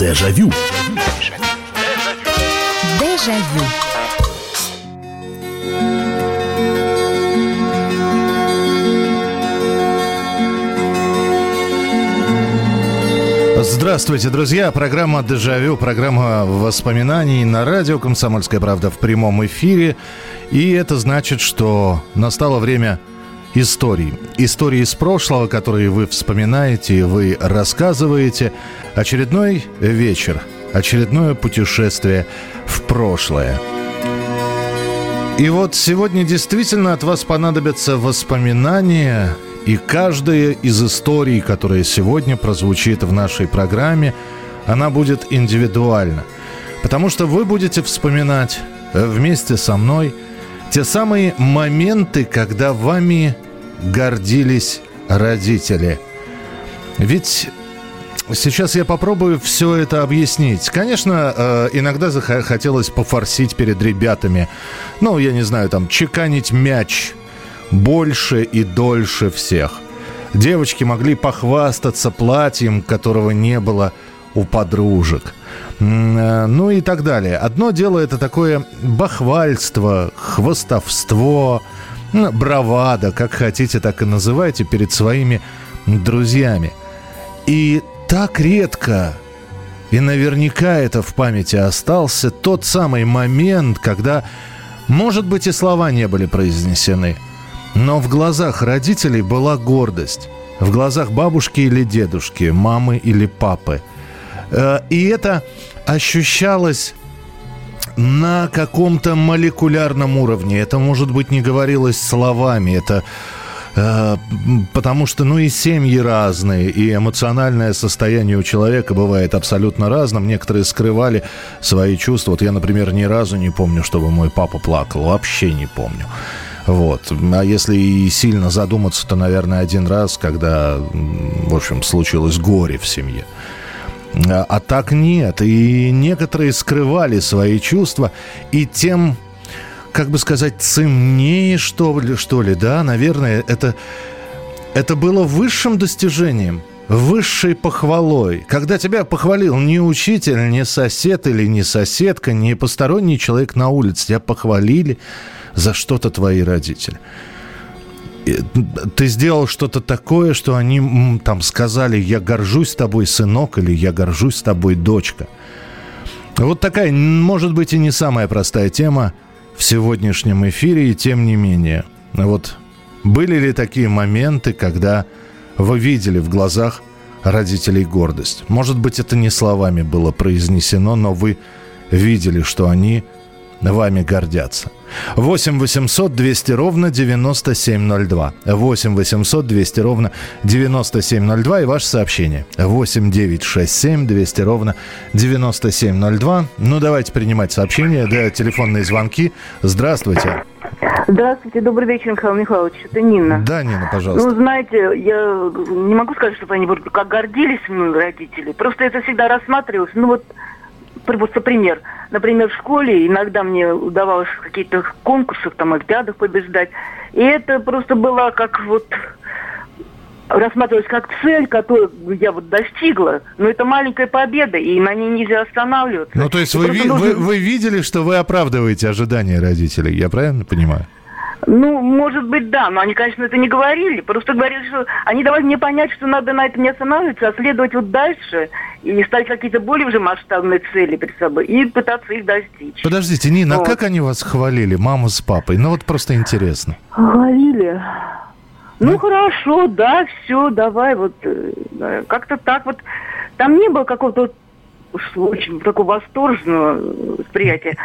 Дежавю. Дежавю. Здравствуйте, друзья. Программа «Дежавю», программа воспоминаний на радио «Комсомольская правда» в прямом эфире. И это значит, что настало время историй. Истории из прошлого, которые вы вспоминаете, вы рассказываете. Очередной вечер, очередное путешествие в прошлое. И вот сегодня действительно от вас понадобятся воспоминания, и каждая из историй, которая сегодня прозвучит в нашей программе, она будет индивидуальна. Потому что вы будете вспоминать вместе со мной те самые моменты, когда вами гордились родители. Ведь Сейчас я попробую все это объяснить. Конечно, э, иногда захотелось пофорсить перед ребятами. Ну, я не знаю, там, чеканить мяч больше и дольше всех. Девочки могли похвастаться платьем, которого не было у подружек. Э, ну и так далее. Одно дело это такое бахвальство, хвостовство, бравада, как хотите, так и называйте, перед своими друзьями. И так редко, и наверняка это в памяти остался тот самый момент, когда, может быть, и слова не были произнесены, но в глазах родителей была гордость. В глазах бабушки или дедушки, мамы или папы. Э, и это ощущалось на каком-то молекулярном уровне. Это, может быть, не говорилось словами. Это Э, потому что, ну, и семьи разные, и эмоциональное состояние у человека бывает абсолютно разным. Некоторые скрывали свои чувства. Вот я, например, ни разу не помню, чтобы мой папа плакал. Вообще не помню. Вот. А если и сильно задуматься, то, наверное, один раз, когда, в общем, случилось горе в семье. А, так нет. И некоторые скрывали свои чувства, и тем как бы сказать, ценнее, что ли, что ли, да, наверное, это, это было высшим достижением, высшей похвалой. Когда тебя похвалил не учитель, не сосед или не соседка, не посторонний человек на улице, тебя похвалили за что-то твои родители. Ты сделал что-то такое, что они там сказали, я горжусь тобой, сынок, или я горжусь тобой, дочка. Вот такая, может быть, и не самая простая тема – в сегодняшнем эфире, и тем не менее. Вот были ли такие моменты, когда вы видели в глазах родителей гордость? Может быть, это не словами было произнесено, но вы видели, что они вами гордятся. 8 800 200 ровно 9702. 8 800 200 ровно 9702 и ваше сообщение. 8 9 6 7 200 ровно 9702. Ну, давайте принимать сообщения, да, телефонные звонки. Здравствуйте. Здравствуйте, добрый вечер, Михаил Михайлович. Это Нина. Да, Нина, пожалуйста. Ну, знаете, я не могу сказать, чтобы они как гордились мной родители. Просто это всегда рассматривалось. Ну, вот просто пример. Например, в школе иногда мне удавалось в каких-то конкурсах, там, олимпиадах побеждать. И это просто было как вот рассматривалось как цель, которую я вот достигла, но это маленькая победа, и на ней нельзя останавливаться. Ну, то есть вы, ви- нужно... вы, вы видели, что вы оправдываете ожидания родителей, я правильно понимаю? Ну, может быть, да, но они, конечно, это не говорили. Просто говорили, что они давали мне понять, что надо на этом не останавливаться, а следовать вот дальше и ставить какие-то более уже масштабные цели перед собой и пытаться их достичь. Подождите, Нина, а вот. а как они вас хвалили, мама с папой? Ну, вот просто интересно. Хвалили. Ну, ну хорошо, да, все, давай, вот э, как-то так вот. Там не было какого-то очень такого восторженного восприятия.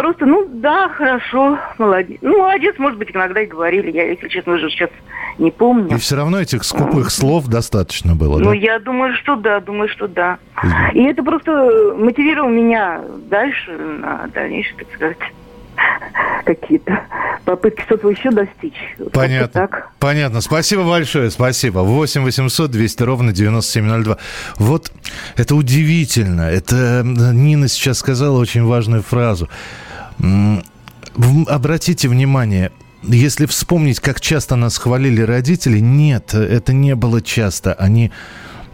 Просто, ну да, хорошо, молодец. Ну, молодец, может быть, иногда и говорили. Я, если честно, уже сейчас не помню. И все равно этих скупых слов достаточно было, ну, да? Ну, я думаю, что да, думаю, что да. И это просто мотивировало меня дальше на дальнейшее, так сказать какие-то попытки что-то еще достичь. Понятно. Так. Понятно. Спасибо большое. Спасибо. 8 800 200 ровно 9702. Вот это удивительно. Это Нина сейчас сказала очень важную фразу. Обратите внимание, если вспомнить, как часто нас хвалили родители, нет, это не было часто. Они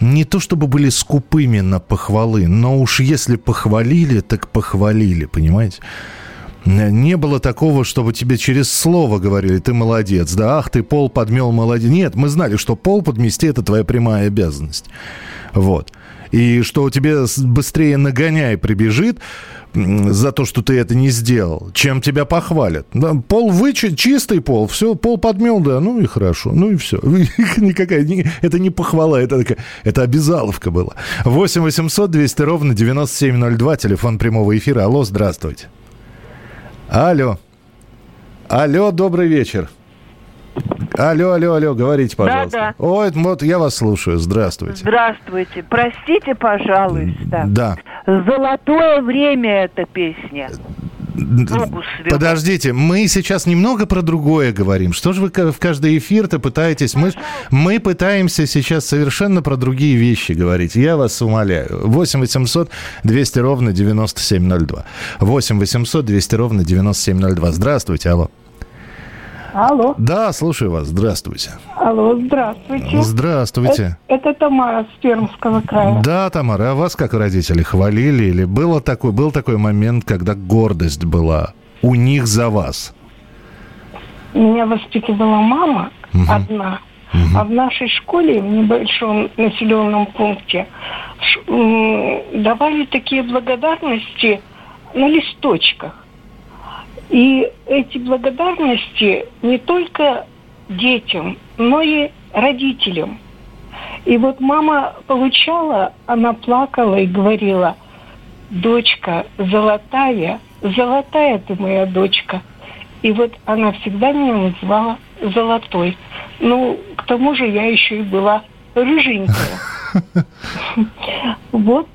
не то чтобы были скупыми на похвалы, но уж если похвалили, так похвалили, понимаете? Не было такого, чтобы тебе через слово говорили, ты молодец, да, ах, ты пол подмел, молодец. Нет, мы знали, что пол подмести – это твоя прямая обязанность. Вот. И что тебе быстрее нагоняй прибежит за то, что ты это не сделал, чем тебя похвалят. Пол вычит, чистый пол, все, пол подмел, да, ну и хорошо, ну и все. Никакая, это не похвала, это, такая, это обязаловка была. 8 800 200 ровно 9702, телефон прямого эфира. Алло, здравствуйте. Алло. Алло, добрый вечер. Алло, алло, алло, говорите, пожалуйста. Да, да. Ой, вот я вас слушаю. Здравствуйте. Здравствуйте. Простите, пожалуйста. Да. Золотое время эта песня. Подождите, мы сейчас немного про другое говорим. Что же вы в каждый эфир-то пытаетесь? Мы, мы пытаемся сейчас совершенно про другие вещи говорить. Я вас умоляю. 8 800 200 ровно 9702. 8 800 200 ровно 9702. Здравствуйте, алло. Алло. Да, слушаю вас. Здравствуйте. Алло, здравствуйте. Здравствуйте. Это, это Тамара с Пермского края. Да, Тамара, а вас как родители хвалили? Или было такой, был такой момент, когда гордость была у них за вас? Меня воспитывала мама угу. одна. Угу. А в нашей школе, в небольшом населенном пункте, давали такие благодарности на листочках. И эти благодарности не только детям, но и родителям. И вот мама получала, она плакала и говорила, дочка золотая, золотая ты моя дочка. И вот она всегда меня называла золотой. Ну, к тому же я еще и была рыженькая. Вот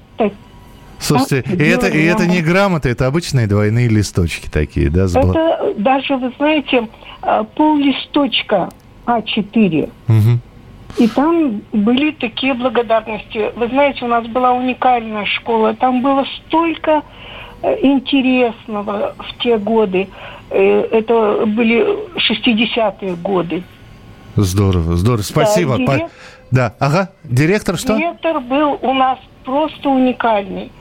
так, Слушайте, и это, и это не грамоты, это обычные двойные листочки такие, да? С это даже, вы знаете, а, пол листочка А4. Угу. И там были такие благодарности. Вы знаете, у нас была уникальная школа. Там было столько э, интересного в те годы. Э, это были 60-е годы. Здорово, здорово. Спасибо. Да, директор, да, ага. Директор что? Директор был у нас просто уникальный.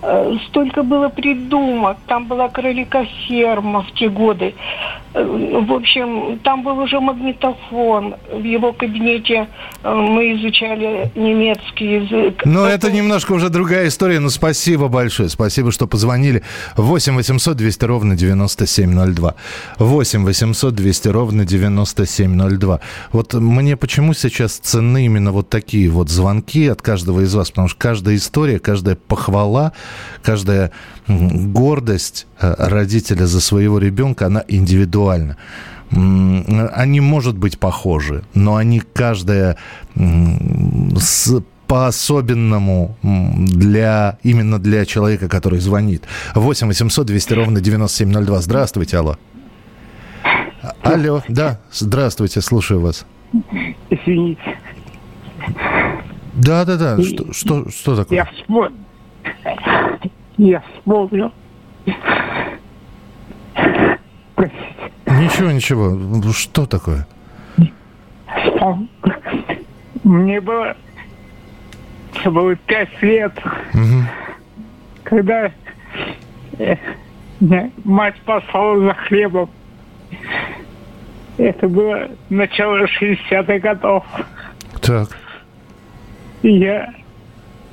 Э, столько было придумок. Там была кроликоферма в те годы. Э, в общем, там был уже магнитофон. В его кабинете э, мы изучали немецкий язык. Но это, это немножко уже другая история. Но спасибо большое. Спасибо, что позвонили. 8 800 200 ровно 9702. 8 800 200 ровно 9702. Вот мне почему сейчас ценны именно вот такие вот звонки от каждого из вас? Потому что каждая история, каждая похвала – каждая гордость э, родителя за своего ребенка, она индивидуальна они, может быть, похожи, но они каждая с по-особенному для, именно для человека, который звонит. 8 800 200 ровно 9702. Здравствуйте, алло. Алло, да, здравствуйте, слушаю вас. Извините. Да, да, да. Что, что, что такое? Я вспомнил. Я вспомнил. Простите. Ничего, ничего. Что такое? Мне было... Это было пять лет. Угу. Когда э, мать послала за хлебом. Это было начало 60-х годов. Так. И я,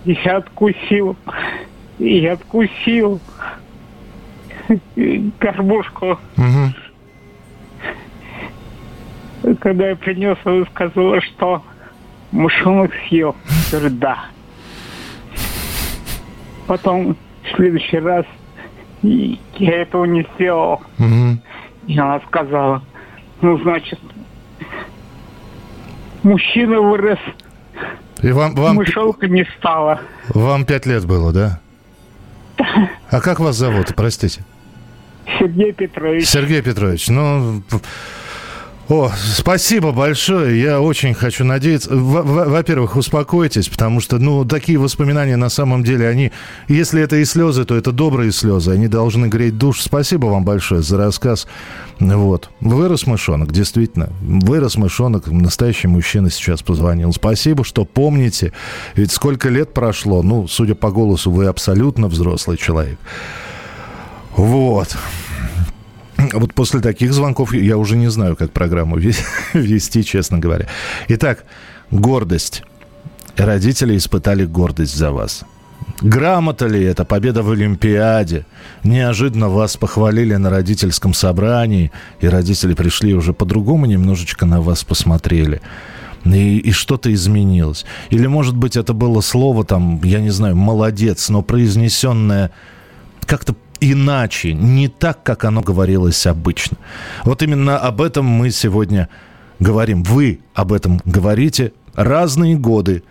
я откусил и откусил кормушку. Угу. Когда я принес, она сказала, что мышонок съел. Я говорю, да. Потом в следующий раз я этого не сделал. Угу. И она сказала, ну, значит, мужчина вырос, и вам, вам... мышелка не стала. Вам пять лет было, да? А как вас зовут, простите? Сергей Петрович. Сергей Петрович, ну, О, спасибо большое. Я очень хочу надеяться. Во-первых, успокойтесь, потому что, ну, такие воспоминания на самом деле, они, если это и слезы, то это добрые слезы. Они должны греть душ. Спасибо вам большое за рассказ. Вот. Вырос мышонок, действительно. Вырос мышонок. Настоящий мужчина сейчас позвонил. Спасибо, что помните. Ведь сколько лет прошло. Ну, судя по голосу, вы абсолютно взрослый человек. Вот. Вот после таких звонков я уже не знаю, как программу вести, честно говоря. Итак, гордость. Родители испытали гордость за вас. Грамота ли это победа в Олимпиаде? Неожиданно вас похвалили на родительском собрании, и родители пришли уже по-другому немножечко на вас посмотрели. И, и что-то изменилось. Или, может быть, это было слово там, я не знаю, молодец, но произнесенное как-то иначе, не так, как оно говорилось обычно. Вот именно об этом мы сегодня говорим. Вы об этом говорите. Разные годы,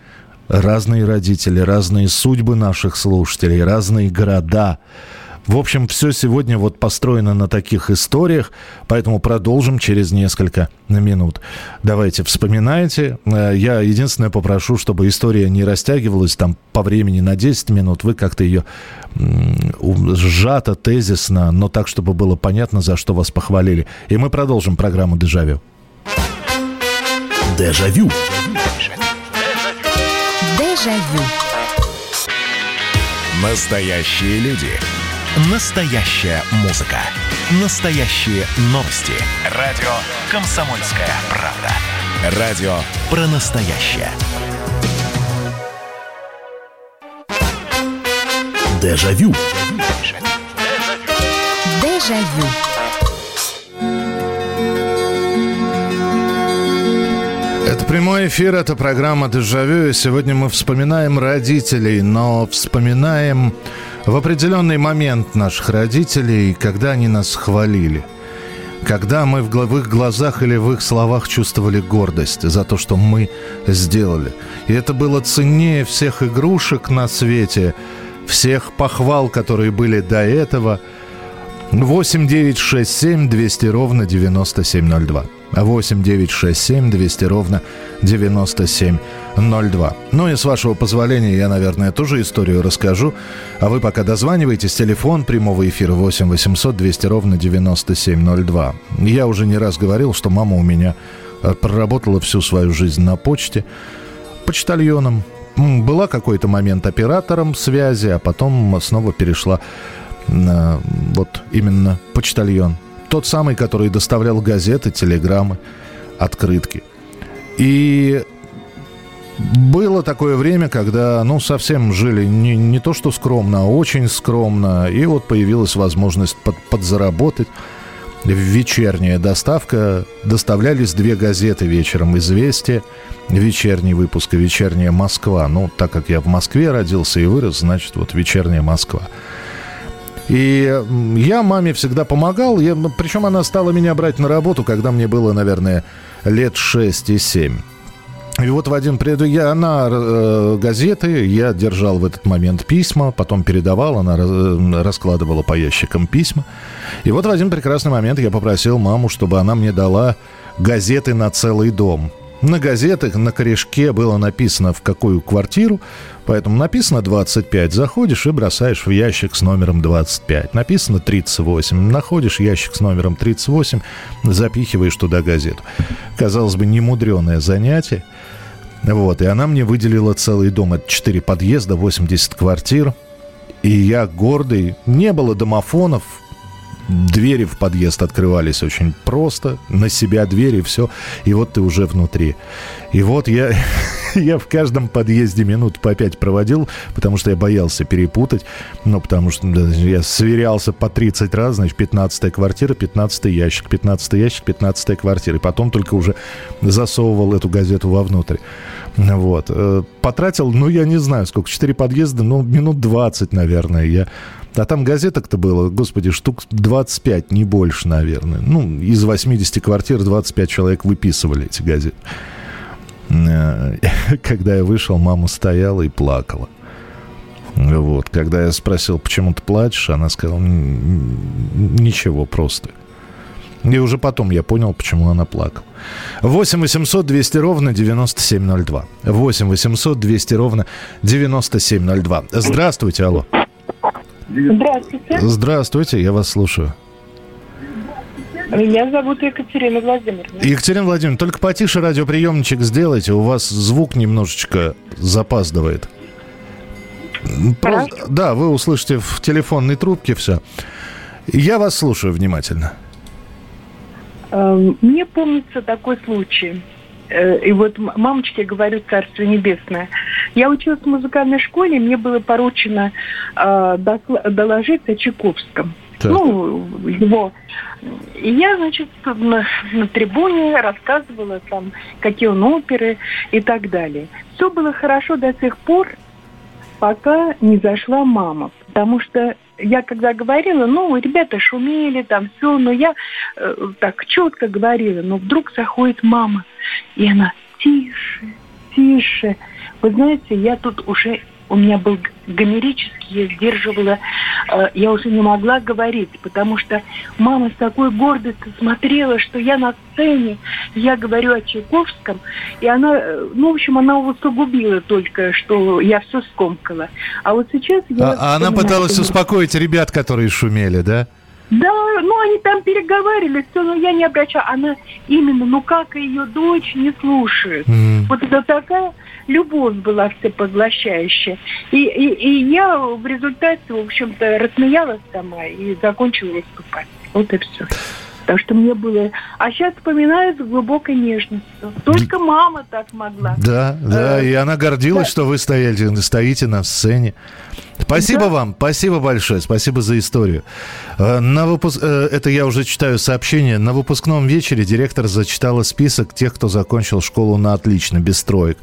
разные родители, разные судьбы наших слушателей, разные города – в общем, все сегодня вот построено на таких историях, поэтому продолжим через несколько минут. Давайте, вспоминайте. Э, я единственное попрошу, чтобы история не растягивалась там по времени на 10 минут. Вы как-то ее сжато, тезисно, но так, чтобы было понятно, за что вас похвалили. И мы продолжим программу «Дежавю». Дежавю. Дежавю. Настоящие люди. Настоящая музыка. Настоящие новости. Радио «Комсомольская правда». Радио про настоящее. Дежавю. Дежавю. Это прямой эфир, это программа «Дежавю». И сегодня мы вспоминаем родителей, но вспоминаем в определенный момент наших родителей, когда они нас хвалили. Когда мы в их глазах или в их словах чувствовали гордость за то, что мы сделали. И это было ценнее всех игрушек на свете, всех похвал, которые были до этого. 8 9 6 7 200 ровно 9702. 8 9 6 7 200 ровно 9702. Ну и с вашего позволения я, наверное, тоже историю расскажу. А вы пока дозванивайтесь. Телефон прямого эфира 8 800 200 ровно 9702. Я уже не раз говорил, что мама у меня э, проработала всю свою жизнь на почте почтальоном. Была какой-то момент оператором связи, а потом снова перешла на вот именно почтальон тот самый, который доставлял газеты, телеграммы, открытки. И было такое время, когда, ну, совсем жили не, не то что скромно, а очень скромно. И вот появилась возможность под, подзаработать. Вечерняя доставка. Доставлялись две газеты вечером. «Известия», вечерний выпуск и «Вечерняя Москва». Ну, так как я в Москве родился и вырос, значит, вот «Вечерняя Москва». И я маме всегда помогал, я, причем она стала меня брать на работу, когда мне было, наверное, лет 6 и 7. И вот в один пред... я, она э, газеты, я держал в этот момент письма, потом передавал, она раз, э, раскладывала по ящикам письма. И вот в один прекрасный момент я попросил маму, чтобы она мне дала газеты на целый дом. На газетах, на корешке было написано, в какую квартиру, поэтому написано 25, заходишь и бросаешь в ящик с номером 25. Написано 38, находишь ящик с номером 38, запихиваешь туда газету. Казалось бы, немудреное занятие. Вот, и она мне выделила целый дом. Это 4 подъезда, 80 квартир. И я гордый. Не было домофонов, двери в подъезд открывались очень просто, на себя двери, все, и вот ты уже внутри. И вот я, я в каждом подъезде минут по пять проводил, потому что я боялся перепутать, ну, потому что я сверялся по 30 раз, значит, 15 квартира, 15 ящик, 15 ящик, 15 квартира, и потом только уже засовывал эту газету вовнутрь. Вот. Э, потратил, ну, я не знаю, сколько, 4 подъезда, ну, минут 20, наверное, я а там газеток-то было, господи, штук 25, не больше, наверное. Ну, из 80 квартир 25 человек выписывали эти газеты. Э, когда я вышел, мама стояла и плакала. Вот. Когда я спросил, почему ты плачешь, она сказала, ничего, просто. И уже потом я понял, почему она плакала. 8 800 200 ровно 9702. 8 800 200 ровно 9702. Здравствуйте, алло. Здравствуйте. Здравствуйте, я вас слушаю. Меня зовут Екатерина Владимировна. Екатерина Владимировна, только потише радиоприемничек сделайте, у вас звук немножечко запаздывает. Просто, да, вы услышите в телефонной трубке все. Я вас слушаю внимательно. Эм, Мне помнится такой случай. Э, И вот мамочке говорю Царство Небесное. Я училась в музыкальной школе, мне было поручено э, доложить о Чайковском. Так. Ну, его. И я, значит, на, на трибуне рассказывала там, какие он оперы и так далее. Все было хорошо до тех пор, пока не зашла мама. Потому что я когда говорила, ну, ребята шумели, там все, но я э, так четко говорила, но вдруг заходит мама, и она тише, тише. Вы знаете, я тут уже, у меня был гомерический, я сдерживала, э, я уже не могла говорить, потому что мама с такой гордостью смотрела, что я на сцене, я говорю о Чайковском, и она, э, ну, в общем, она усугубила только, что я все скомкала. А вот сейчас я... А, а она пыталась успокоить ребят, которые шумели, да? да, ну они там переговаривали, все, но я не обращаю. Она именно, ну как ее дочь не слушает. М. Вот это такая любовь была всепоглощающая. И, и, и я в результате, в общем-то, рассмеялась сама и закончила выступать. Вот и все. Так что мне было... А сейчас вспоминаю с глубокой нежностью. Только мама так могла. Да, да, Э, и она гордилась, да. что вы стояли, стоите на сцене. Спасибо Да. вам, спасибо большое, спасибо за историю. Э, На выпуск... э, Это я уже читаю сообщение. На выпускном вечере директор зачитала список тех, кто закончил школу на отлично, без троек.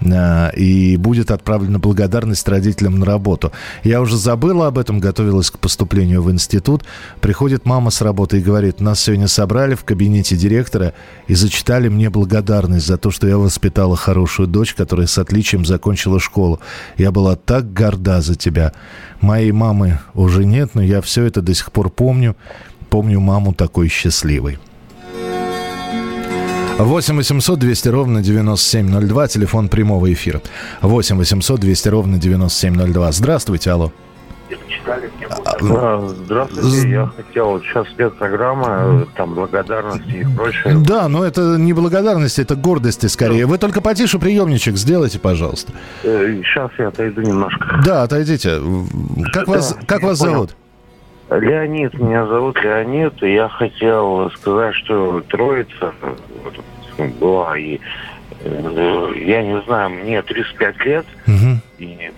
Э, И будет отправлена благодарность родителям на работу. Я уже забыла об этом, готовилась к поступлению в институт. Приходит мама с работы и говорит, нас сегодня собрали в кабинете директора и зачитали мне благодарность за то, что я воспитала хорошую дочь, которая с отличием закончила школу. Я была так горда за тебя. Моей мамы уже нет, но я все это до сих пор помню. Помню маму такой счастливой. 8 800 200 ровно 9702, телефон прямого эфира. 8 800 200 ровно 9702. Здравствуйте, алло. А, Здравствуйте, я хотел, сейчас идет программа, э, там благодарности и прочее. Да, но это не благодарность, это гордости скорее. Вы только потише приемничек сделайте, пожалуйста. Сейчас я отойду немножко. Да, отойдите. Как Да, вас, как вас понял. зовут? Леонид, меня зовут Леонид, и я хотел сказать, что Троица э, была, и э, я не знаю, мне 35 лет, Мгм. и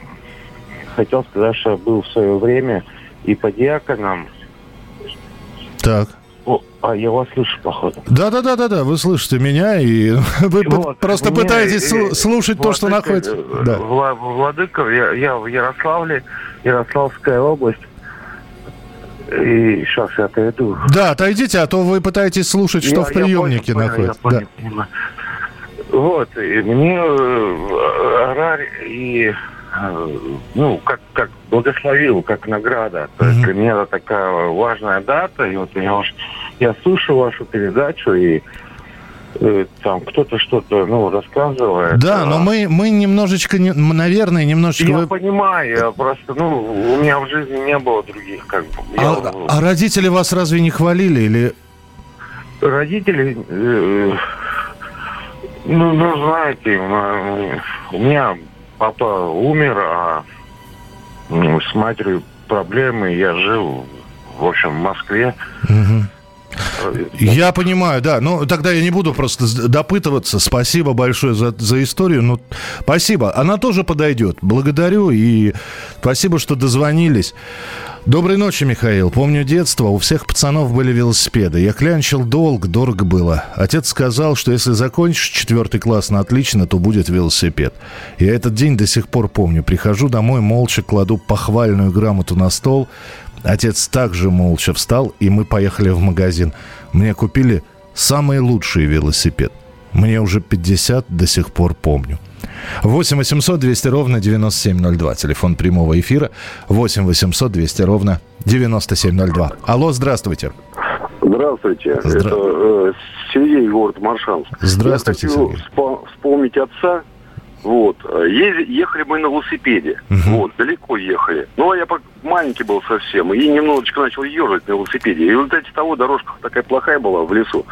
хотел сказать, что я был в свое время и по диаконам. Так. О, а я вас слышу, походу. Да, да, да, да, да. Вы слышите меня и вы Вот, просто мне, пытаетесь слу- слушать то, что Владыка, находится. э, Да. Вла- Владыков, я, я в Ярославле, Ярославская область. И сейчас я отойду. Да, отойдите, а то вы пытаетесь слушать, что Я- в я приемнике понял, понял, находится. я понял, понял. Вот, и мне э, Арарь и ну, как, как благословил, как награда. То есть для меня это такая важная дата. И вот я уж я слушаю вашу передачу, и э, там кто-то что-то ну, рассказывает. Да, но А, мы, мы немножечко, наверное, немножечко... Я вы- понимаю, я просто, ну, у меня в жизни не было других, как бы. Я- А, а родители вас разве не хвалили или... Родители, э, ну, ну, знаете, э, у меня папа умер, а с матерью проблемы, я жил, в общем, в Москве. Э, Я понимаю, да. Ну, тогда я не буду просто допытываться. Спасибо большое за, за историю. Ну, спасибо. Она тоже подойдет. Благодарю и спасибо, что дозвонились. Доброй ночи, Михаил. Помню детство, у всех пацанов были велосипеды. Я клянчил долг, дорого было. Отец сказал, что если закончишь четвертый класс на отлично, то будет велосипед. Я этот день до сих пор помню. Прихожу домой, молча кладу похвальную грамоту на стол. Отец также молча встал, и мы поехали в магазин. Мне купили самый лучший велосипед. Мне уже 50, до сих пор помню. 8 800 200 ровно 9702. Телефон прямого эфира. 8 800 200 ровно 9702. Алло, здравствуйте. Здравствуйте. Здра- Это э, Сергей, город Маршанск. Здравствуйте, Я хочу Сергей. вспо- вспомнить отца. Вот. Ехали мы на велосипеде. Мгм. Вот, далеко ехали. Ну, а я маленький был совсем. И немножечко начал ежить на велосипеде. И в результате того дорожка такая плохая была в лесу.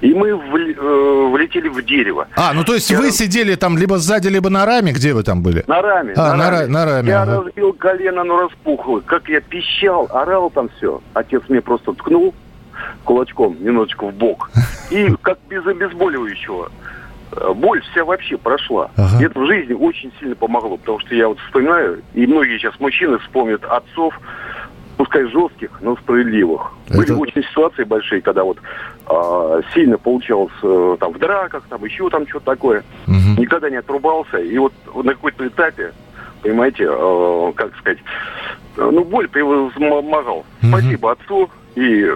И мы вли- э, влетели в дерево. А, ну то есть Я- вы сидели там либо сзади, либо на раме? Где вы там были? На раме. А, на ра- на раме, Я ага. разбил колено, оно распухло. Как я пищал, орал там все. Отец мне просто ткнул кулачком немножечко в бок. И как без обезболивающего. Э, Боль вся вообще прошла. Ага. И это в жизни очень сильно помогло. Потому что я вот вспоминаю, и многие сейчас мужчины вспомнят отцов, пускай жестких, но справедливых. Были Это- очень ситуации большие, когда вот а, сильно получалось э, там в драках, там еще там что-то такое Мгм. никогда не отрубался. И вот на какой-то этапе, понимаете, э, как сказать, ну, боль превозмогал. Мгм. Спасибо отцу, и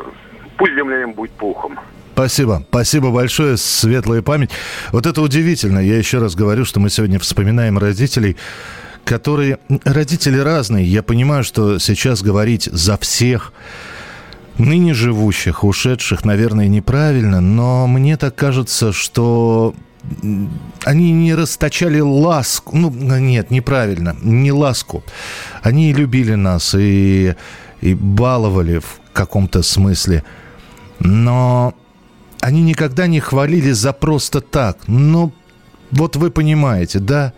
пусть земля им будет пухом. Спасибо. Спасибо большое. Светлая память. Вот это удивительно. Я еще раз говорю, что мы сегодня вспоминаем родителей, которые... Родители разные. Я понимаю, что сейчас говорить за всех ныне живущих, ушедших, наверное, неправильно, но мне так кажется, что они не расточали ласку. Ну, нет, неправильно, не ласку. Они любили нас и, и баловали в каком-то смысле. Но они никогда не хвалили за просто так. Ну, вот вы понимаете, да?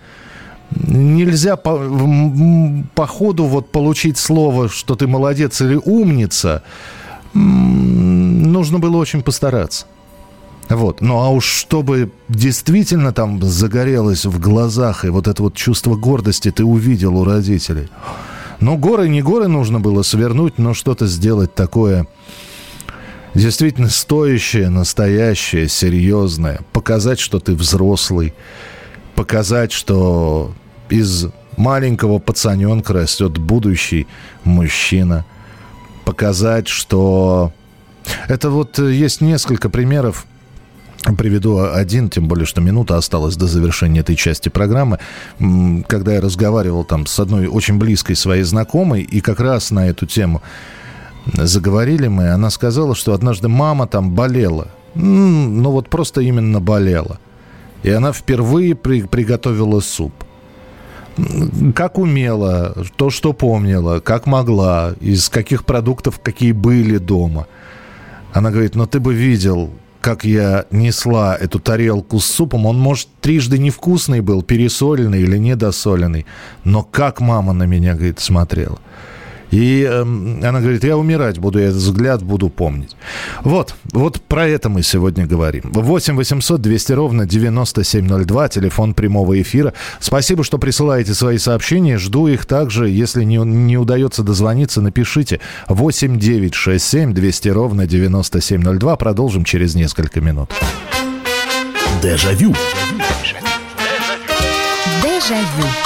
Нельзя по, по ходу вот получить слово, что ты молодец или умница. Нужно было очень постараться. Вот. Ну а уж чтобы действительно там загорелось в глазах, и вот это вот чувство гордости ты увидел у родителей. Ну, горы не горы нужно было свернуть, но что-то сделать такое действительно стоящее, настоящее, серьезное. Показать, что ты взрослый. Показать, что из маленького пацаненка растет будущий мужчина. Показать, что... Это вот э, есть несколько примеров. Приведу один, тем более, что минута осталась до завершения этой части программы. Когда я разговаривал там с одной очень близкой своей знакомой, и как раз на эту тему заговорили мы, она сказала, что однажды мама там болела. Ну вот просто именно болела. И она впервые при- приготовила суп. Как умела, то, что помнила, как могла, из каких продуктов какие были дома. Она говорит, ну ты бы видел, как я несла эту тарелку с супом. Он, может, трижды невкусный был, пересоленный или недосоленный. Но как мама на меня, говорит, смотрела. И эм, она говорит, я умирать буду, я этот взгляд буду помнить. Вот, вот про это мы сегодня говорим. 8 800 200 ровно 9702, телефон прямого эфира. Спасибо, что присылаете свои сообщения. Жду их также. Если не, не удается дозвониться, напишите 8 9 6 7 200 ровно 9702. Продолжим через несколько минут. Дежавю. Дежавю.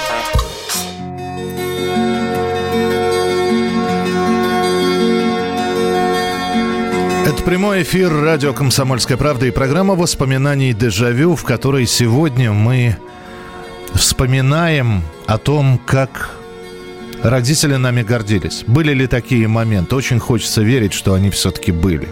прямой эфир радио «Комсомольская правда» и программа воспоминаний «Дежавю», в которой сегодня мы вспоминаем о том, как родители нами гордились. Были ли такие моменты? Очень хочется верить, что они все-таки были.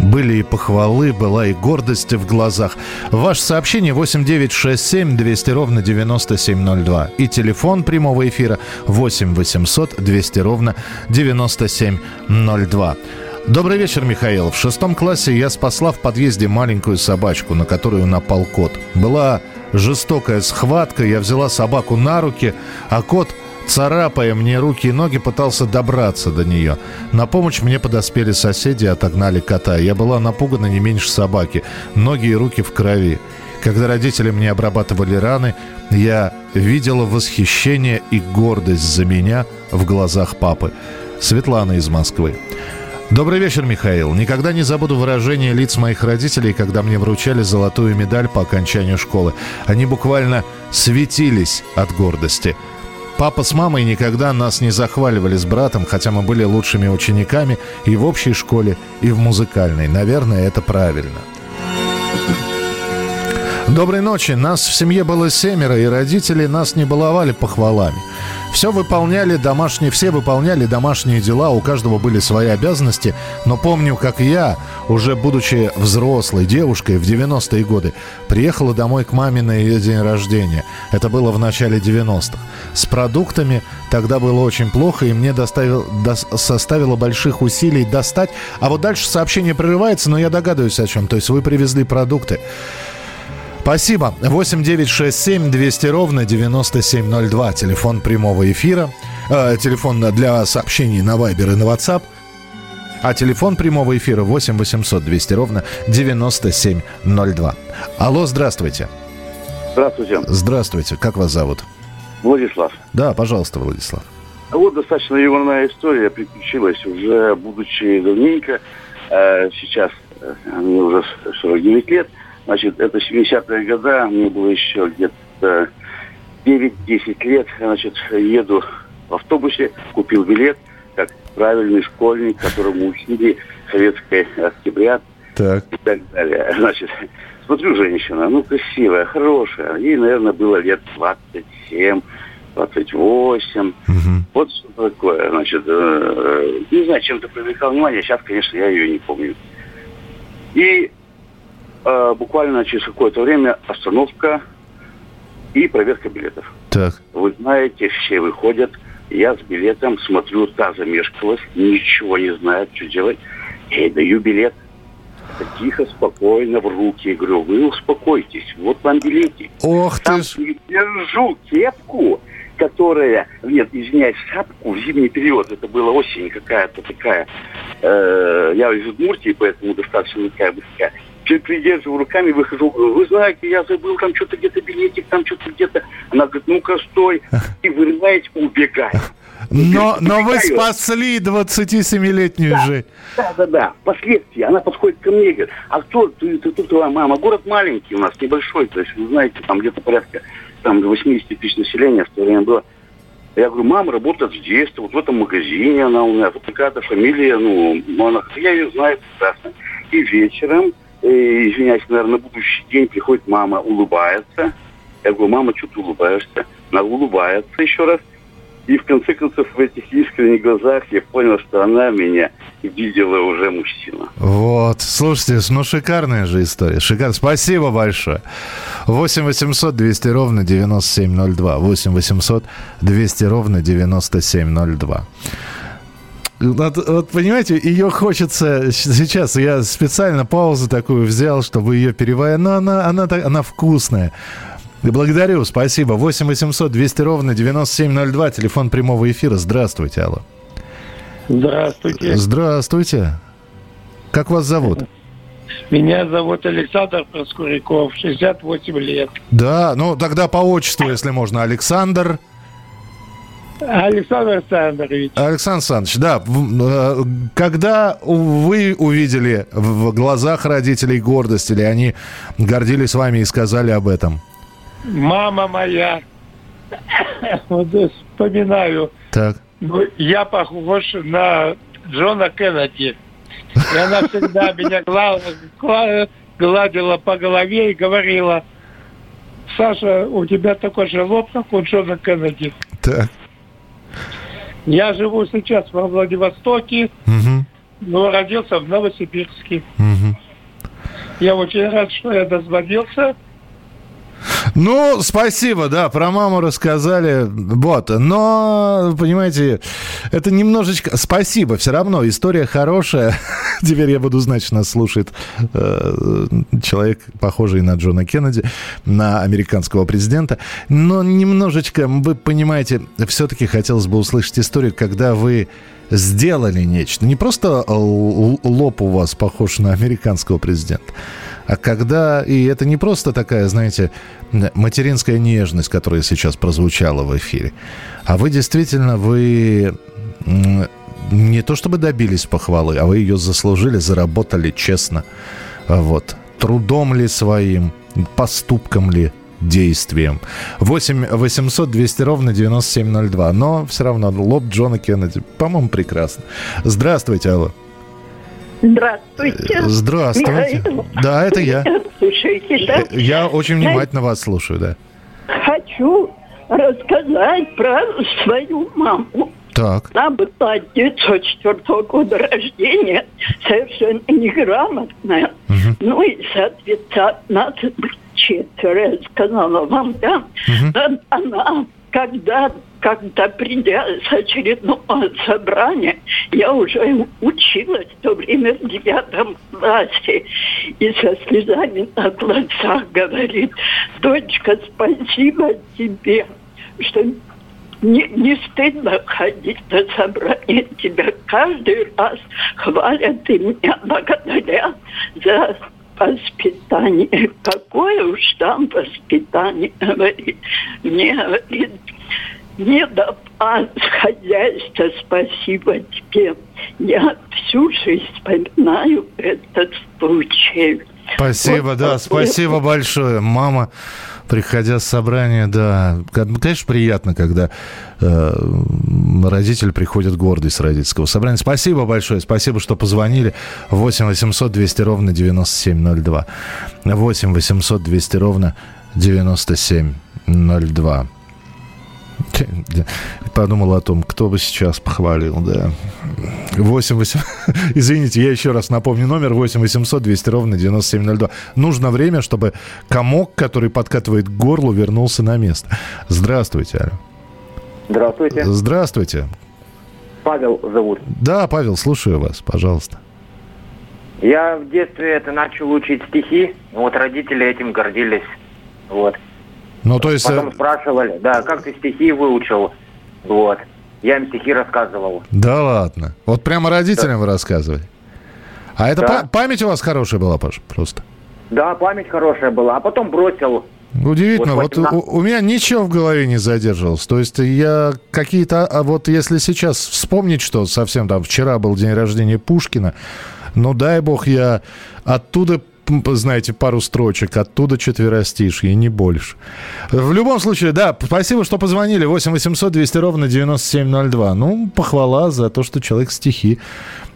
Были и похвалы, была и гордость в глазах. Ваше сообщение 8967 200 ровно 9702. И телефон прямого эфира 8 800 200 ровно 9702. Добрый вечер, Михаил. В шестом классе я спасла в подъезде маленькую собачку, на которую напал кот. Была жестокая схватка, я взяла собаку на руки, а кот царапая мне руки и ноги, пытался добраться до нее. На помощь мне подоспели соседи и отогнали кота. Я была напугана не меньше собаки. Ноги и руки в крови. Когда родители мне обрабатывали раны, я видела восхищение и гордость за меня в глазах папы. Светлана из Москвы. Добрый вечер, Михаил. Никогда не забуду выражение лиц моих родителей, когда мне вручали золотую медаль по окончанию школы. Они буквально светились от гордости. Папа с мамой никогда нас не захваливали с братом, хотя мы были лучшими учениками и в общей школе, и в музыкальной. Наверное, это правильно. Доброй ночи. Нас в семье было семеро, и родители нас не баловали похвалами. Все выполняли домашние, все выполняли домашние дела, у каждого были свои обязанности, но помню, как я, уже будучи взрослой девушкой в 90-е годы, приехала домой к маме на ее день рождения. Это было в начале 90-х. С продуктами тогда было очень плохо, и мне доставил, дос, составило больших усилий достать. А вот дальше сообщение прерывается, но я догадываюсь о чем. То есть вы привезли продукты. Спасибо. 8 9 6 7 200 ровно 9702. Телефон прямого эфира. Э, телефон для сообщений на Viber и на WhatsApp. А телефон прямого эфира 8 800 200 ровно 9702. Алло, здравствуйте. Здравствуйте. Здравствуйте. Как вас зовут? Владислав. Да, пожалуйста, Владислав. Вот достаточно юморная история приключилась уже будучи давненько. Э, сейчас э, мне уже 49 лет. Значит, это 70-е годы, мне было еще где-то 9-10 лет. Значит, еду в автобусе, купил билет, как правильный школьник, которому учили советское октября так. и так далее. Значит, смотрю, женщина, ну, красивая, хорошая. Ей, наверное, было лет 27, 28. Вот что такое. Значит, э, не знаю, чем-то привлекал внимание. Сейчас, конечно, я ее не помню. И э, буквально через какое-то время остановка и проверка билетов. Так. Вы знаете, все выходят, я с билетом смотрю, та замешкалась, ничего не знает, что делать. Я ей даю билет. Тихо, спокойно, в руки. Я говорю, вы успокойтесь, вот вам билетик. Ох Там ты ж. держу кепку, которая, нет, извиняюсь, шапку в зимний период, это была осень какая-то такая, э, я из Удмуртии, поэтому достаточно такая близкая. Придерживаю руками, выхожу, говорю, вы знаете, я забыл там что-то где-то билетик, там что-то где-то. Она говорит, ну-ка, стой. И вырываете, убегает. Но, но вы спасли 27-летнюю жизнь. Да, да, да. Последствия. Она подходит ко мне и говорит, а кто ты, ты, тут твоя мама? Город маленький у нас, небольшой. То есть, вы знаете, там где-то порядка там, до 80 тысяч населения в то время было. Я говорю, мама работает с детства, вот в этом магазине она у меня, вот такая-то фамилия, ну, ну, она, я ее знаю прекрасно. И вечером, э, извиняюсь, наверное, на будущий день приходит мама, улыбается. Я говорю, мама, что ты улыбаешься? Она улыбается еще раз. И в конце концов в этих искренних глазах я понял, что она меня видела уже мужчина. Вот, слушайте, ну шикарная же история. Шикарно. Спасибо большое. 8 800 200 ровно 9702. 8 800 200 ровно 9702. Вот, вот понимаете, ее хочется сейчас. Я специально паузу такую взял, чтобы ее перевая. Но она, она, так- она вкусная. Благодарю, спасибо. 8 800 200 ровно 9702. Телефон прямого эфира. Здравствуйте, алло. Здравствуйте. Здравствуйте. Как вас зовут? Меня зовут Александр Проскуряков, 68 лет. Да, ну тогда по отчеству, если можно. Александр. Александр Александрович. Александр Александрович, да. э, Когда вы увидели в глазах родителей гордость, или они гордились вами и сказали об этом? Мама моя, вот вспоминаю, Так. ну, я похож на Джона Кеннеди. И она всегда меня гла- гла- гладила по голове и говорила, Саша, у тебя такой же лоб, как у Джона Кеннеди. Так. Я живу сейчас во Владивостоке, Мгм. но родился в Новосибирске. Мгм. Я очень рад, что я дозвонился. Ну, спасибо, да, про маму рассказали. Вот, но, понимаете, это немножечко... Спасибо, все равно, история хорошая. Теперь я буду знать, что нас слушает э, человек, похожий на Джона Кеннеди, на американского президента. Но немножечко, вы понимаете, все-таки хотелось бы услышать историю, когда вы сделали нечто. Не просто л- лоб у вас похож на американского президента, а когда, и это не просто такая, знаете, материнская нежность, которая сейчас прозвучала в эфире, а вы действительно, вы не то чтобы добились похвалы, а вы ее заслужили, заработали честно. Вот. Трудом ли своим, поступком ли, действием. 8 800 200 ровно 9702. Но все равно лоб Джона Кеннеди, по-моему, прекрасно. Здравствуйте, алло. Здравствуйте. Здравствуйте. Михаил. Да, это я. Слушайте, да? Я очень внимательно вас слушаю, да. Хочу рассказать про свою маму. Так. Она была 904 года рождения, совершенно неграмотная. Ну и, соответственно, четверо, сказала вам, да? Да, Она, когда, когда придя с очередного собрания, я уже училась в то время в девятом классе, и со слезами на глазах говорит, дочка, спасибо тебе, что не, не стыдно ходить на собрание. Тебя каждый раз хвалят и меня благодарят за воспитание. Какое уж там воспитание, говорит. Мне, говорит, не до хозяйства, спасибо тебе. Я всю жизнь вспоминаю этот случай. Спасибо, Вот да, такое. спасибо большое. Мама, приходя с собрания, да, ну, конечно, приятно, когда э, родитель приходит гордый с родительского собрания. Спасибо большое, спасибо, что позвонили. 8 800 200 ровно 9702. 8 800 200 ровно 9702. Подумал о том, кто бы сейчас похвалил, да. 8 8... Извините, я еще раз напомню номер 8 800 200 ровно 9702. Нужно время, чтобы комок, который подкатывает к горлу, вернулся на место. Здравствуйте, алло. Здравствуйте. Здравствуйте. Павел зовут. Да, Павел, слушаю вас, пожалуйста. Я в детстве это начал учить стихи. Вот родители этим гордились. Вот. Ну, то есть... э, Потом спрашивали, да, как ты стихи выучил? Вот. Я им стихи рассказывал. Да ладно. Вот прямо родителям вы рассказывали. А это Да. па- память у вас хорошая была, Паша, просто? Да, память хорошая была. А потом бросил. Удивительно, вот, Вот у, 18 у меня ничего в голове не задерживалось. То есть я какие-то, а вот если сейчас вспомнить, что совсем там вчера был день рождения Пушкина, ну дай бог я оттуда, знаете, пару строчек, оттуда четверостишье, и не больше. В любом случае, да, спасибо, что позвонили. 8 800 200 ровно 9702. Ну, похвала за то, что человек стихи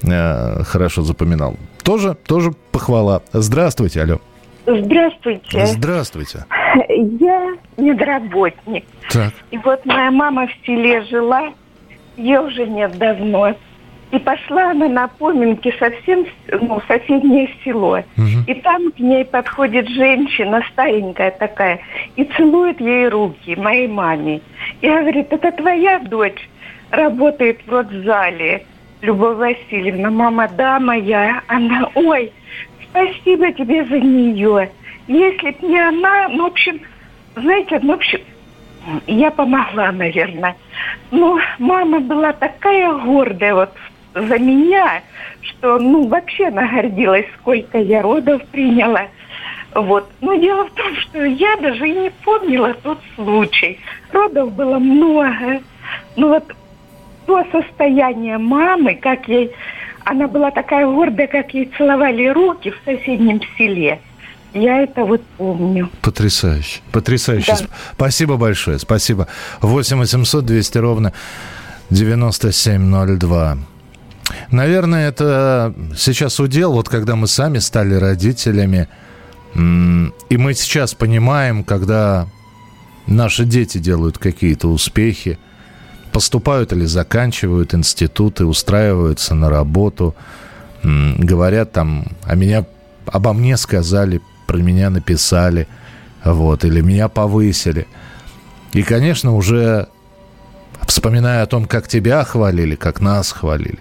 э, хорошо запоминал. Тоже, тоже похвала. Здравствуйте, алло. Здравствуйте. Здравствуйте. Я медработник. Так. И вот моя мама в селе жила, ее уже нет давно. И пошла она на поминки совсем ну, в соседнее село. И там к ней подходит женщина, старенькая такая, и целует ей руки, моей маме. И говорит, это твоя дочь работает в родзале, Любовь Васильевна. Мама, да, моя. Она, ой, спасибо тебе за нее. Если б не она, ну, в общем, знаете, ну, в общем, я помогла, наверное. Но мама была такая гордая вот за меня, что, ну, вообще она гордилась, сколько я родов приняла. Вот. Но дело в том, что я даже и не помнила тот случай. Родов было много. Ну вот то состояние мамы, как ей... Она была такая гордая, как ей целовали руки в соседнем селе. Я это вот помню. Потрясающе. Потрясающе. Да. Сп- Спасибо большое. Спасибо. 8 800 200 ровно 9702. Наверное, это сейчас удел, вот когда мы сами стали родителями, и мы сейчас понимаем, когда наши дети делают какие-то успехи, поступают или заканчивают институты, устраиваются на работу, говорят там, а меня, обо мне сказали, про меня написали, Вот, или меня повысили. И, конечно, уже вспоминая о том, как тебя хвалили, как нас хвалили,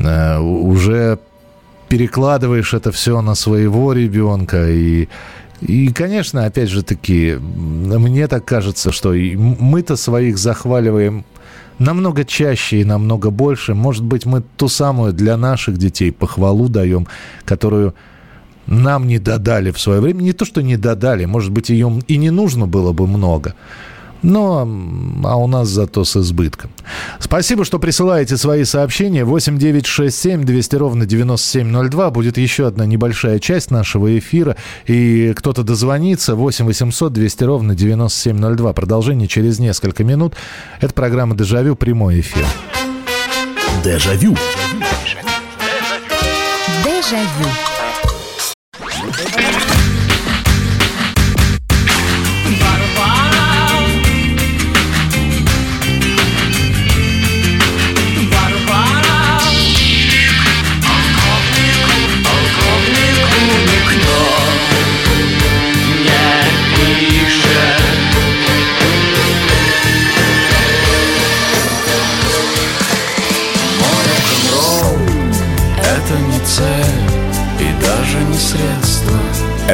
уже перекладываешь это все на своего ребенка и и, конечно, опять же таки, мне так кажется, что мы-то своих захваливаем намного чаще и намного больше. Может быть, мы ту самую для наших детей похвалу даем, которую нам не додали в свое время. Не то, что не додали, может быть, ее и не нужно было бы много. Но, а у нас зато с избытком. Спасибо, что присылаете свои сообщения. 8 9 6 7 200 ровно 9702. Будет еще одна небольшая часть нашего эфира. И кто-то дозвонится. 8 800 200 ровно 9702. Продолжение через несколько минут. Это программа «Дежавю». Прямой эфир. Дежавю. Дежавю. Это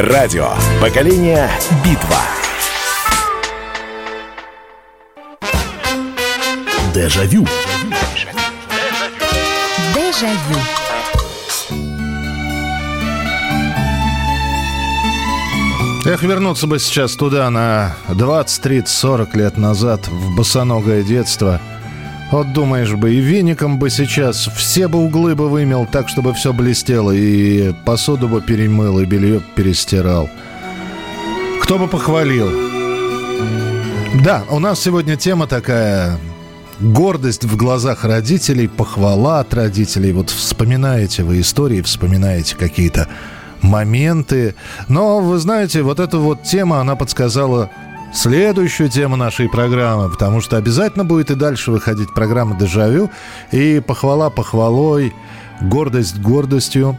Радио. Поколение. Битва. Дежавю. Дежавю. Эх, вернуться бы сейчас туда на 20, 30, 40 лет назад, в босоногое детство. Вот думаешь бы, и веником бы сейчас все бы углы бы вымел так, чтобы все блестело, и посуду бы перемыл, и белье перестирал. Кто бы похвалил? Да, у нас сегодня тема такая гордость в глазах родителей, похвала от родителей. Вот вспоминаете вы истории, вспоминаете какие-то моменты. Но, вы знаете, вот эта вот тема, она подсказала следующую тему нашей программы, потому что обязательно будет и дальше выходить программа «Дежавю», и похвала похвалой, гордость гордостью.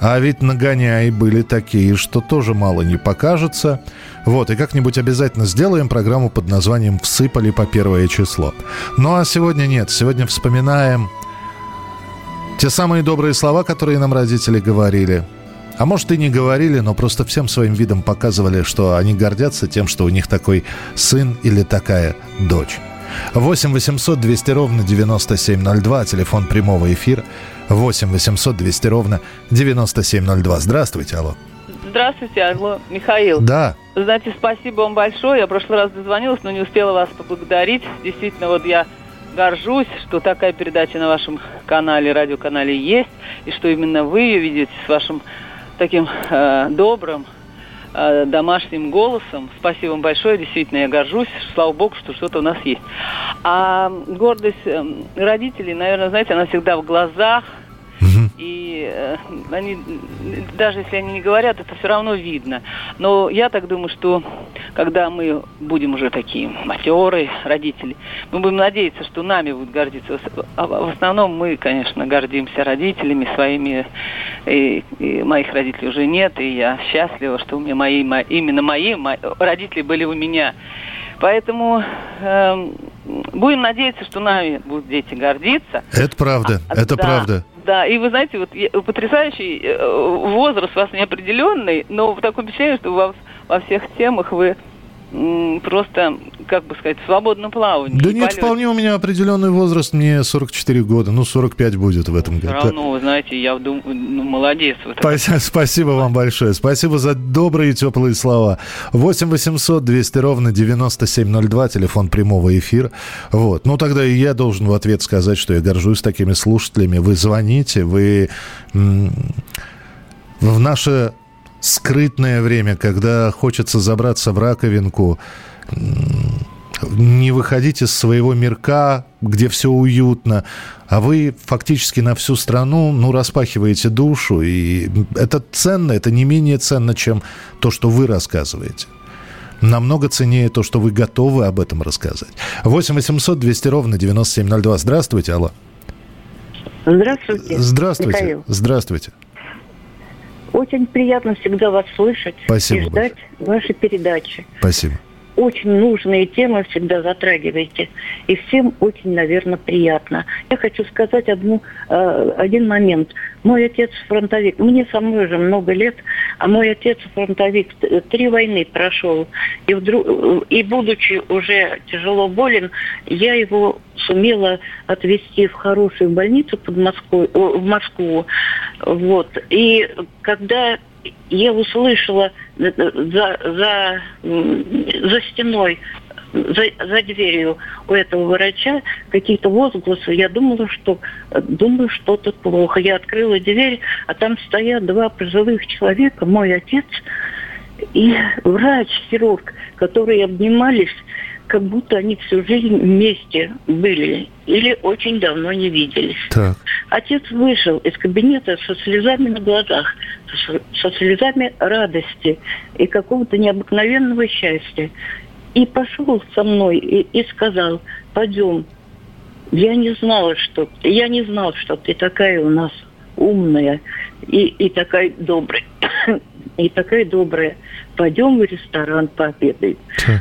А ведь нагоняи были такие, что тоже мало не покажется. Вот, и как-нибудь обязательно сделаем программу под названием «Всыпали по первое число». Ну а сегодня нет, сегодня вспоминаем те самые добрые слова, которые нам родители говорили – а может и не говорили, но просто всем своим видом показывали, что они гордятся тем, что у них такой сын или такая дочь. 8 800 200 ровно 9702, телефон прямого эфира. 8 800 200 ровно 9702. Здравствуйте, алло. Здравствуйте, алло, Михаил. Да. Знаете, спасибо вам большое. Я в прошлый раз дозвонилась, но не успела вас поблагодарить. Действительно, вот я горжусь, что такая передача на вашем канале, радиоканале есть, и что именно вы ее видите с вашим таким э, добрым, э, домашним голосом. Спасибо вам большое, действительно, я горжусь. Слава богу, что что-то у нас есть. А гордость э, родителей, наверное, знаете, она всегда в глазах. И э, они, даже если они не говорят, это все равно видно. Но я так думаю, что когда мы будем уже такие матерые родители, мы будем надеяться, что нами будут гордиться. А в основном мы, конечно, гордимся родителями своими. И, и моих родителей уже нет, и я счастлива, что у меня мои, мои именно мои, мои родители были у меня. Поэтому э, будем надеяться, что нами будут дети гордиться. Это правда, А, это да. правда. Да, и вы знаете, вот я- потрясающий э, возраст у вас неопределенный, но в таком впечатлении, что во, во всех темах вы просто, как бы сказать, в свободном плавании. Да И нет, вполне у меня определенный возраст, мне 44 года, ну 45 будет в этом Все году. равно, вы знаете, я думаю, ну, молодец. так. Спасибо, спасибо вам большое. Спасибо за добрые теплые слова. 8 800 200 ровно 9702, телефон прямого эфира. Вот. Ну, тогда и я должен в ответ сказать, что я горжусь такими слушателями. Вы звоните, вы в наше скрытное время, когда хочется забраться в раковинку, не выходить из своего мирка, где все уютно, а вы фактически на всю страну, ну, распахиваете душу, и это ценно, это не менее ценно, чем то, что вы рассказываете. Намного ценнее то, что вы готовы об этом рассказать. 8 800 200 ровно 9702. Здравствуйте, алло. Здравствуйте. Здравствуйте. Михаил. Здравствуйте. Очень приятно всегда вас слышать Спасибо и ждать ваши передачи. Спасибо. Очень нужные темы всегда затрагиваете. И всем очень, наверное, приятно. Я хочу сказать одну, э, один момент. Мой отец фронтовик. Мне самой уже много лет, а мой отец фронтовик. Три войны прошел. И, вдруг, и будучи уже тяжело болен, я его сумела отвезти в хорошую больницу под Москвой, о, в Москву. Вот. И когда я услышала э, за, за, за стеной, за, за дверью у этого врача какие-то возгласы. Я думала, что думаю, что-то плохо. Я открыла дверь, а там стоят два пожилых человека, мой отец и врач, хирург, которые обнимались, как будто они всю жизнь вместе были или очень давно не виделись. Так. Отец вышел из кабинета со слезами на глазах, со, слезами радости и какого-то необыкновенного счастья. И пошел со мной и, и сказал, пойдем. Я не знала, что я не знал, что ты такая у нас умная и, и такая добрая. И такая добрая. Пойдем в ресторан пообедаем.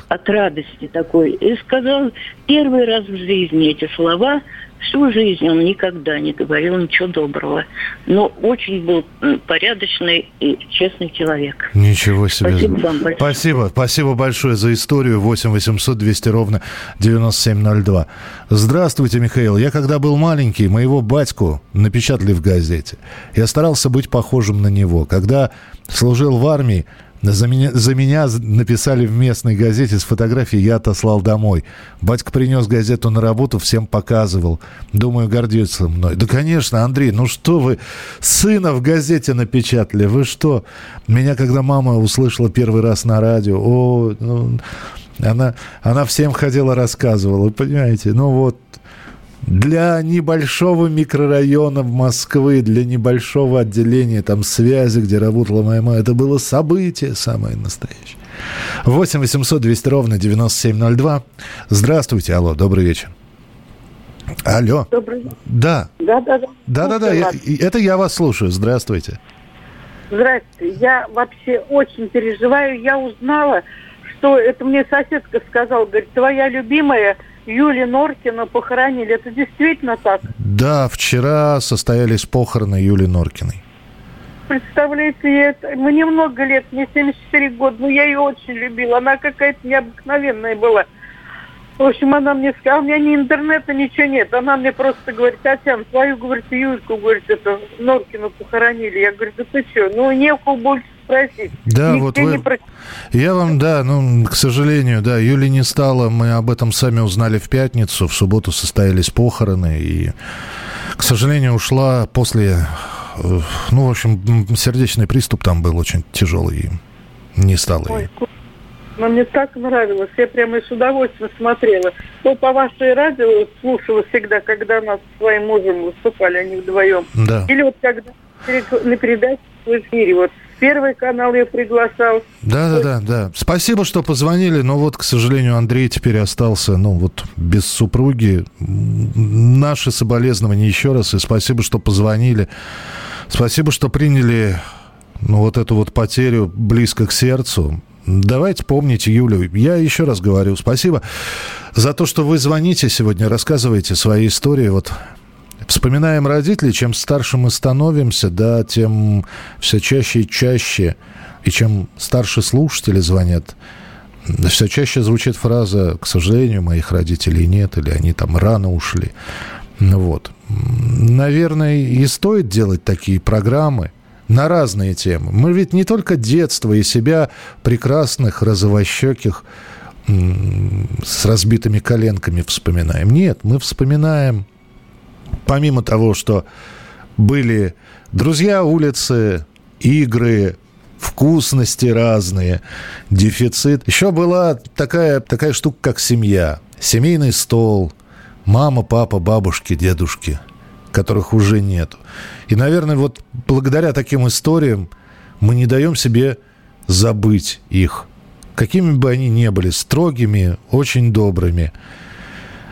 От радости такой. И сказал первый раз в жизни эти слова. Всю жизнь он никогда не говорил ничего доброго. Но очень был порядочный и честный человек. Ничего себе. Спасибо вам большое. Спасибо. Спасибо большое за историю. 8 800 200 ровно 9702. Здравствуйте, Михаил. Я когда был маленький, моего батьку напечатали в газете. Я старался быть похожим на него. Когда служил в армии, за меня, за меня написали в местной газете с фотографией, я отослал домой. Батька принес газету на работу, всем показывал. Думаю, гордится мной. Да, конечно, Андрей, ну что вы, сына в газете напечатали, вы что? Меня, когда мама услышала первый раз на радио, о, ну, она, она всем ходила, рассказывала, понимаете? Ну вот, для небольшого микрорайона в Москвы, для небольшого отделения там связи, где работала моя мама, это было событие самое настоящее. 8 800 200 ровно 9702. Здравствуйте, алло, добрый вечер. Алло. Добрый Да, Да, да, да. да, да, да, я- это я вас слушаю. Здравствуйте. Здравствуйте. Я вообще очень переживаю. Я узнала, что это мне соседка сказала, говорит, твоя любимая Юлия Норкина похоронили. Это действительно так? Да, вчера состоялись похороны Юли Норкиной. Представляете, я это... мне много лет, мне 74 года, но я ее очень любила. Она какая-то необыкновенная была. В общем, она мне сказала, у меня ни интернета, ничего нет. Она мне просто говорит, Татьяна, твою, говорит, Юльку, говорит, это Норкину похоронили. Я говорю, да ты что, ну не у кого больше спросить. Да, Нигде вот не вы- про- Я вам, да, ну, к сожалению, да, Юли не стало. Мы об этом сами узнали в пятницу. В субботу состоялись похороны. И, к сожалению, ушла после... э, Ну, в общем, сердечный приступ там был очень тяжелый. Не стало Ой, ку- но мне так нравилось, я прямо с удовольствием смотрела. То по вашей радио слушала всегда, когда нас с своим мужем выступали, они вдвоем. Да. Или вот когда на передаче в эфире, вот первый канал я приглашал. Да, да, да, да. Спасибо, что позвонили, но вот, к сожалению, Андрей теперь остался, ну, вот, без супруги. Наши соболезнования еще раз, и спасибо, что позвонили. Спасибо, что приняли, ну, вот эту вот потерю близко к сердцу. Давайте помните Юлю. Я еще раз говорю спасибо за то, что вы звоните сегодня, рассказываете свои истории. Вот вспоминаем родителей, чем старше мы становимся, да, тем все чаще и чаще, и чем старше слушатели звонят, все чаще звучит фраза, к сожалению, моих родителей нет, или они там рано ушли. Вот. Наверное, и стоит делать такие программы на разные темы. Мы ведь не только детство и себя прекрасных, розовощеких, с разбитыми коленками вспоминаем. Нет, мы вспоминаем помимо того, что были друзья улицы, игры, вкусности разные, дефицит. Еще была такая, такая штука, как семья. Семейный стол, мама, папа, бабушки, дедушки, которых уже нету. И, наверное, вот благодаря таким историям мы не даем себе забыть их. Какими бы они ни были, строгими, очень добрыми.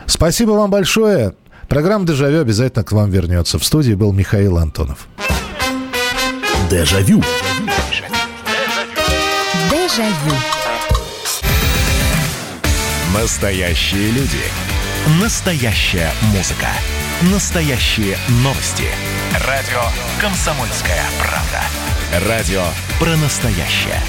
Спасибо вам большое. Программа «Дежавю» обязательно к вам вернется. В студии был Михаил Антонов. Дежавю. Дежавю. Настоящие люди. Настоящая музыка. Настоящие новости. Радио «Комсомольская правда». Радио про настоящее.